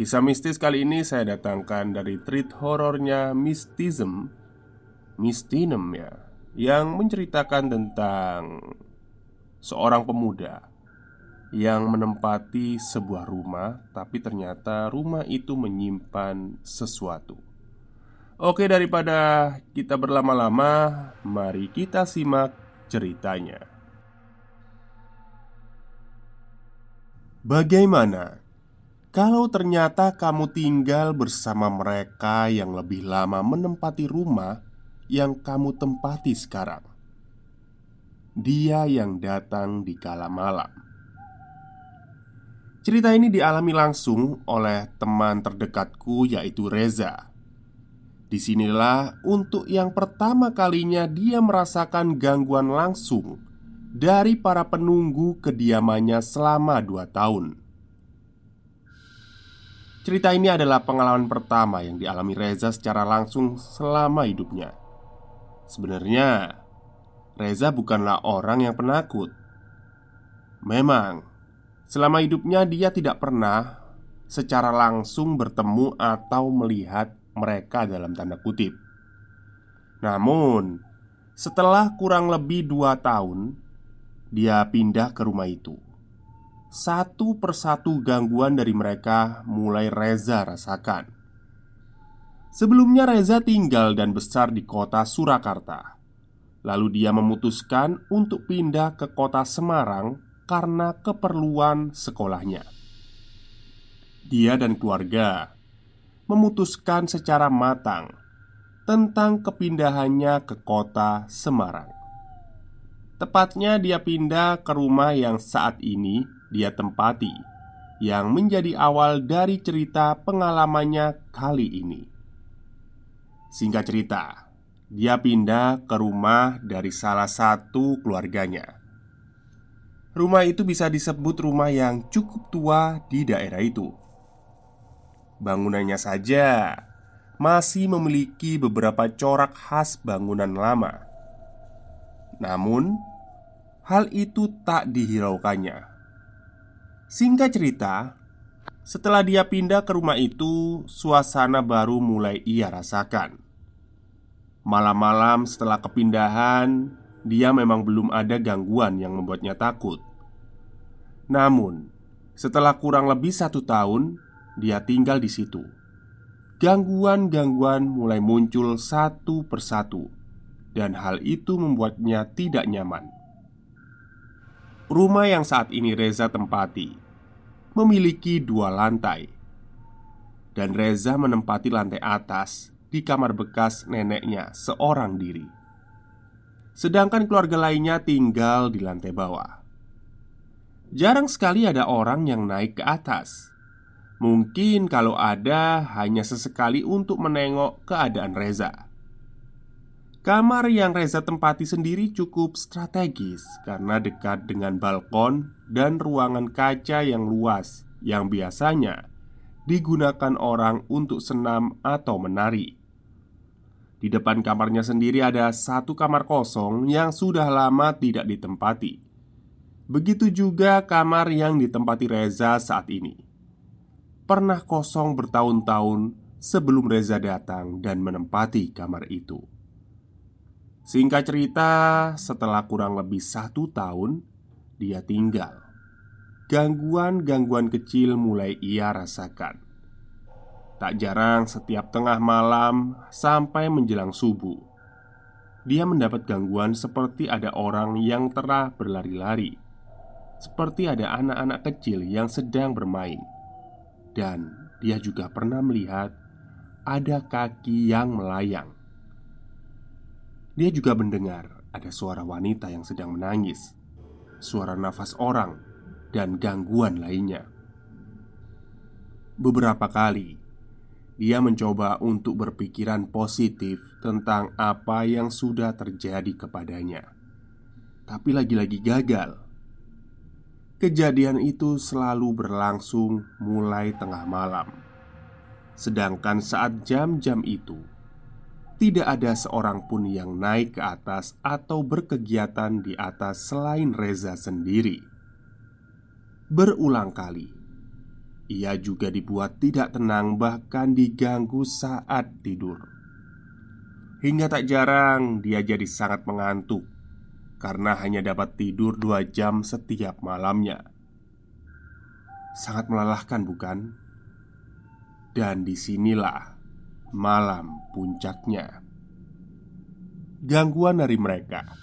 Kisah mistis kali ini saya datangkan dari treat horornya Mystism Mystinem ya Yang menceritakan tentang Seorang pemuda Yang menempati sebuah rumah Tapi ternyata rumah itu menyimpan sesuatu. Oke daripada kita berlama-lama Mari kita simak ceritanya. Bagaimana kalau ternyata kamu tinggal bersama mereka yang lebih lama menempati rumah yang kamu tempati sekarang, dia yang datang di kala malam. Cerita ini dialami langsung oleh teman terdekatku, yaitu Reza. Di sinilah untuk yang pertama kalinya dia merasakan gangguan langsung dari para penunggu kediamannya selama dua tahun. Cerita ini adalah pengalaman pertama yang dialami Reza secara langsung selama hidupnya. Sebenarnya, Reza bukanlah orang yang penakut. Memang, selama hidupnya dia tidak pernah secara langsung bertemu atau melihat mereka dalam tanda kutip. Namun, setelah kurang lebih dua tahun, dia pindah ke rumah itu. Satu persatu gangguan dari mereka mulai Reza rasakan. Sebelumnya Reza tinggal dan besar di kota Surakarta. Lalu dia memutuskan untuk pindah ke kota Semarang karena keperluan sekolahnya. Dia dan keluarga memutuskan secara matang tentang kepindahannya ke kota Semarang. Tepatnya dia pindah ke rumah yang saat ini dia tempati yang menjadi awal dari cerita pengalamannya kali ini. Singkat cerita, dia pindah ke rumah dari salah satu keluarganya. Rumah itu bisa disebut rumah yang cukup tua di daerah itu. Bangunannya saja masih memiliki beberapa corak khas bangunan lama. Namun, hal itu tak dihiraukannya Singkat cerita, setelah dia pindah ke rumah itu, suasana baru mulai ia rasakan. Malam-malam setelah kepindahan, dia memang belum ada gangguan yang membuatnya takut. Namun, setelah kurang lebih satu tahun, dia tinggal di situ. Gangguan-gangguan mulai muncul satu persatu, dan hal itu membuatnya tidak nyaman. Rumah yang saat ini Reza tempati memiliki dua lantai, dan Reza menempati lantai atas di kamar bekas neneknya seorang diri. Sedangkan keluarga lainnya tinggal di lantai bawah. Jarang sekali ada orang yang naik ke atas. Mungkin kalau ada hanya sesekali untuk menengok keadaan Reza. Kamar yang Reza tempati sendiri cukup strategis karena dekat dengan balkon dan ruangan kaca yang luas yang biasanya digunakan orang untuk senam atau menari. Di depan kamarnya sendiri ada satu kamar kosong yang sudah lama tidak ditempati. Begitu juga kamar yang ditempati Reza saat ini. Pernah kosong bertahun-tahun sebelum Reza datang dan menempati kamar itu. Singkat cerita, setelah kurang lebih satu tahun, dia tinggal. Gangguan-gangguan kecil mulai ia rasakan. Tak jarang setiap tengah malam sampai menjelang subuh, dia mendapat gangguan seperti ada orang yang telah berlari-lari, seperti ada anak-anak kecil yang sedang bermain, dan dia juga pernah melihat ada kaki yang melayang. Dia juga mendengar ada suara wanita yang sedang menangis, suara nafas orang, dan gangguan lainnya. Beberapa kali dia mencoba untuk berpikiran positif tentang apa yang sudah terjadi kepadanya, tapi lagi-lagi gagal. Kejadian itu selalu berlangsung mulai tengah malam, sedangkan saat jam-jam itu tidak ada seorang pun yang naik ke atas atau berkegiatan di atas selain Reza sendiri. Berulang kali, ia juga dibuat tidak tenang, bahkan diganggu saat tidur. Hingga tak jarang dia jadi sangat mengantuk karena hanya dapat tidur dua jam setiap malamnya. Sangat melelahkan, bukan? Dan di sinilah malam puncaknya. Gangguan dari mereka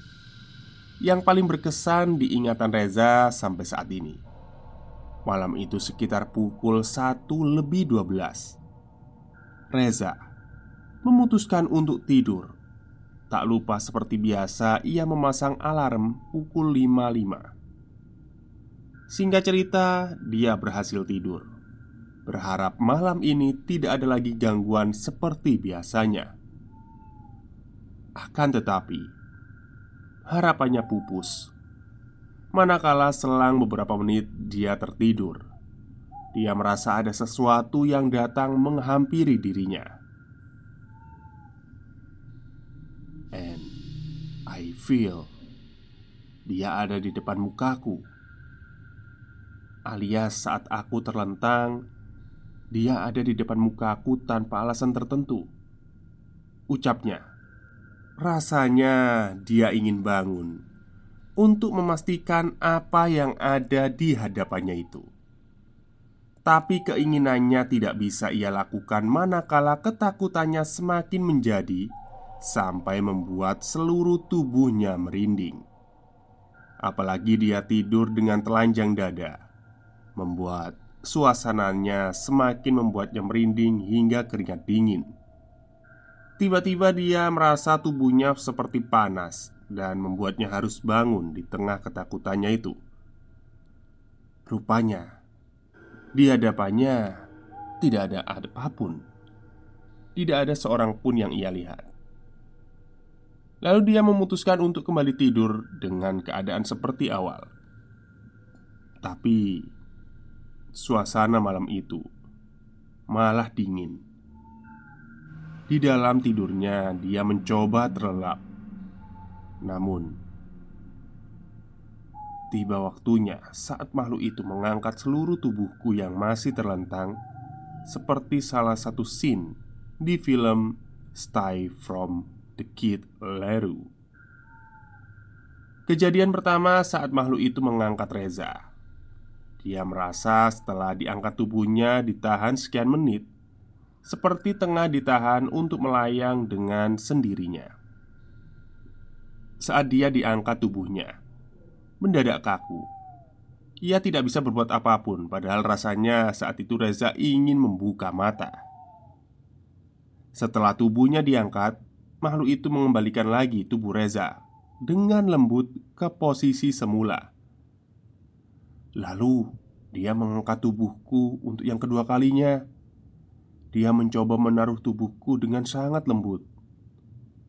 yang paling berkesan di ingatan Reza sampai saat ini. Malam itu sekitar pukul 1 lebih 12 Reza memutuskan untuk tidur Tak lupa seperti biasa ia memasang alarm pukul 5.05 Singkat cerita, dia berhasil tidur Berharap malam ini tidak ada lagi gangguan seperti biasanya. Akan tetapi, harapannya pupus. Manakala selang beberapa menit dia tertidur, dia merasa ada sesuatu yang datang menghampiri dirinya. And I feel dia ada di depan mukaku, alias saat aku terlentang dia ada di depan mukaku tanpa alasan tertentu. Ucapnya Rasanya dia ingin bangun Untuk memastikan apa yang ada di hadapannya itu. Tapi keinginannya tidak bisa ia lakukan Manakala ketakutannya semakin menjadi Sampai membuat seluruh tubuhnya merinding. Apalagi dia tidur dengan telanjang dada Membuat Suasananya semakin membuatnya merinding hingga keringat dingin. Tiba-tiba dia merasa tubuhnya seperti panas dan membuatnya harus bangun di tengah ketakutannya itu. Rupanya, di hadapannya tidak ada apa pun. Tidak ada seorang pun yang ia lihat. Lalu dia memutuskan untuk kembali tidur dengan keadaan seperti awal. Tapi Suasana malam itu malah dingin. Di dalam tidurnya, dia mencoba terlelap, namun tiba waktunya saat makhluk itu mengangkat seluruh tubuhku yang masih terlentang, seperti salah satu scene di film "Stay from the Kid Leru". Kejadian pertama saat makhluk itu mengangkat Reza dia merasa setelah diangkat tubuhnya ditahan sekian menit Seperti tengah ditahan untuk melayang dengan sendirinya. Saat dia diangkat tubuhnya Mendadak kaku. Ia tidak bisa berbuat apa pun Padahal rasanya saat itu Reza ingin membuka mata. Setelah tubuhnya diangkat Makhluk itu mengembalikan lagi tubuh Reza Dengan lembut ke posisi semula Lalu dia mengangkat tubuhku untuk yang kedua kalinya. Dia mencoba menaruh tubuhku dengan sangat lembut.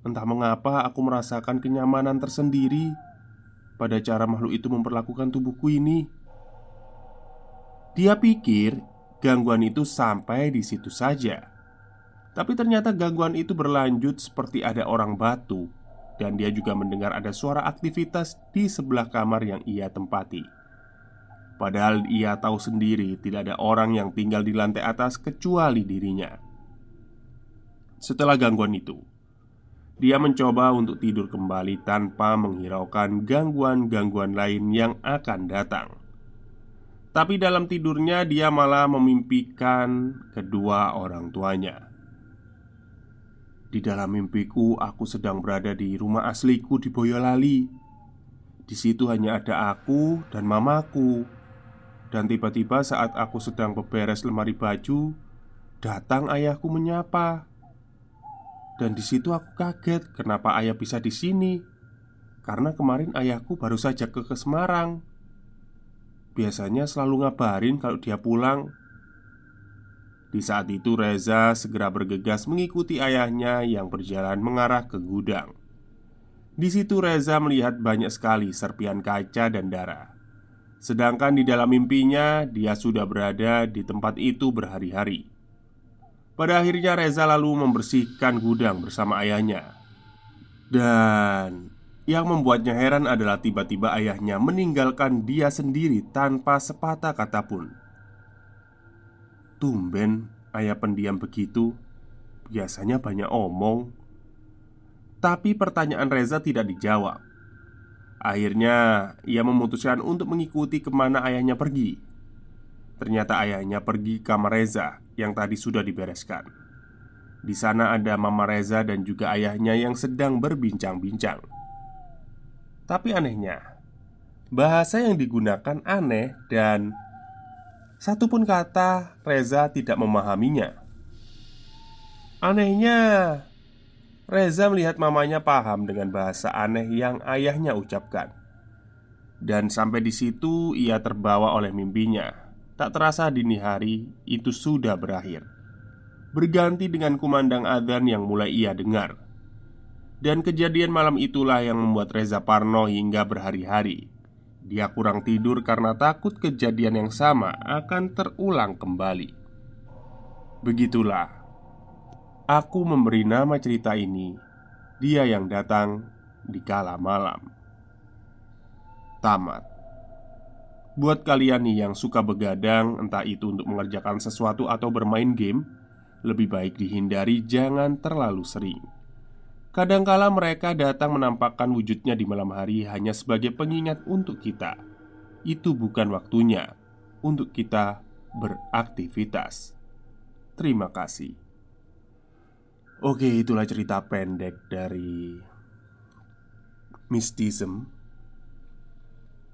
Entah mengapa aku merasakan kenyamanan tersendiri pada cara makhluk itu memperlakukan tubuhku ini. Dia pikir gangguan itu sampai di situ saja. Tapi ternyata gangguan itu berlanjut seperti ada orang batu dan dia juga mendengar ada suara aktivitas di sebelah kamar yang ia tempati. Padahal ia tahu sendiri tidak ada orang yang tinggal di lantai atas kecuali dirinya. Setelah gangguan itu, dia mencoba untuk tidur kembali tanpa menghiraukan gangguan-gangguan lain yang akan datang. Tapi dalam tidurnya dia malah memimpikan kedua orang tuanya. Di dalam mimpiku, aku sedang berada di rumah asliku di Boyolali. Di situ hanya ada aku dan mamaku dan tiba-tiba saat aku sedang beberes lemari baju, datang ayahku menyapa. Dan di situ aku kaget kenapa ayah bisa di sini. Karena kemarin ayahku baru saja ke, ke Semarang. Biasanya selalu ngabarin kalau dia pulang. Di saat itu Reza segera bergegas mengikuti ayahnya yang berjalan mengarah ke gudang. Di situ Reza melihat banyak sekali serpian kaca dan darah. Sedangkan di dalam mimpinya, dia sudah berada di tempat itu berhari-hari. Pada akhirnya, Reza lalu membersihkan gudang bersama ayahnya, dan yang membuatnya heran adalah tiba-tiba ayahnya meninggalkan dia sendiri tanpa sepatah kata pun. Tumben, ayah pendiam begitu. Biasanya banyak omong, tapi pertanyaan Reza tidak dijawab. Akhirnya, ia memutuskan untuk mengikuti ke mana ayahnya pergi. Ternyata ayahnya pergi ke kamar Reza yang tadi sudah dibereskan. Di sana ada Mama Reza dan juga ayahnya yang sedang berbincang-bincang. Tapi anehnya, bahasa yang digunakan aneh dan satu pun kata Reza tidak memahaminya. Anehnya, Reza melihat mamanya paham dengan bahasa aneh yang ayahnya ucapkan. Dan sampai di situ ia terbawa oleh mimpinya. Tak terasa dini hari itu sudah berakhir. Berganti dengan kumandang adzan yang mulai ia dengar. Dan kejadian malam itulah yang membuat Reza Parno hingga berhari-hari. Dia kurang tidur karena takut kejadian yang sama akan terulang kembali. Begitulah Aku memberi nama cerita ini. Dia yang datang di kala malam. Tamat. Buat kalian nih yang suka begadang Entah itu untuk mengerjakan sesuatu atau bermain game Lebih baik dihindari jangan terlalu sering. Kadangkala mereka datang menampakkan wujudnya di malam hari Hanya sebagai pengingat untuk kita. Itu bukan waktunya Untuk kita beraktivitas. Terima kasih Oke, itulah cerita pendek dari Mystism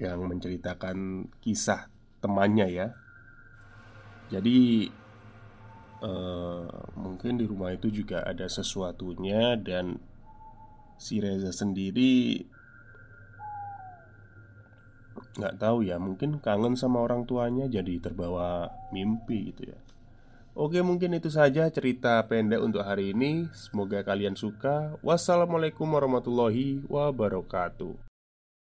Yang menceritakan kisah temannya ya. Jadi uh, Mungkin di rumah itu juga ada sesuatunya Dan Si Reza sendiri nggak tahu ya mungkin kangen sama orang tuanya jadi terbawa mimpi gitu ya Oke mungkin itu saja cerita pendek untuk hari ini. Semoga kalian suka. Wassalamualaikum warahmatullahi wabarakatuh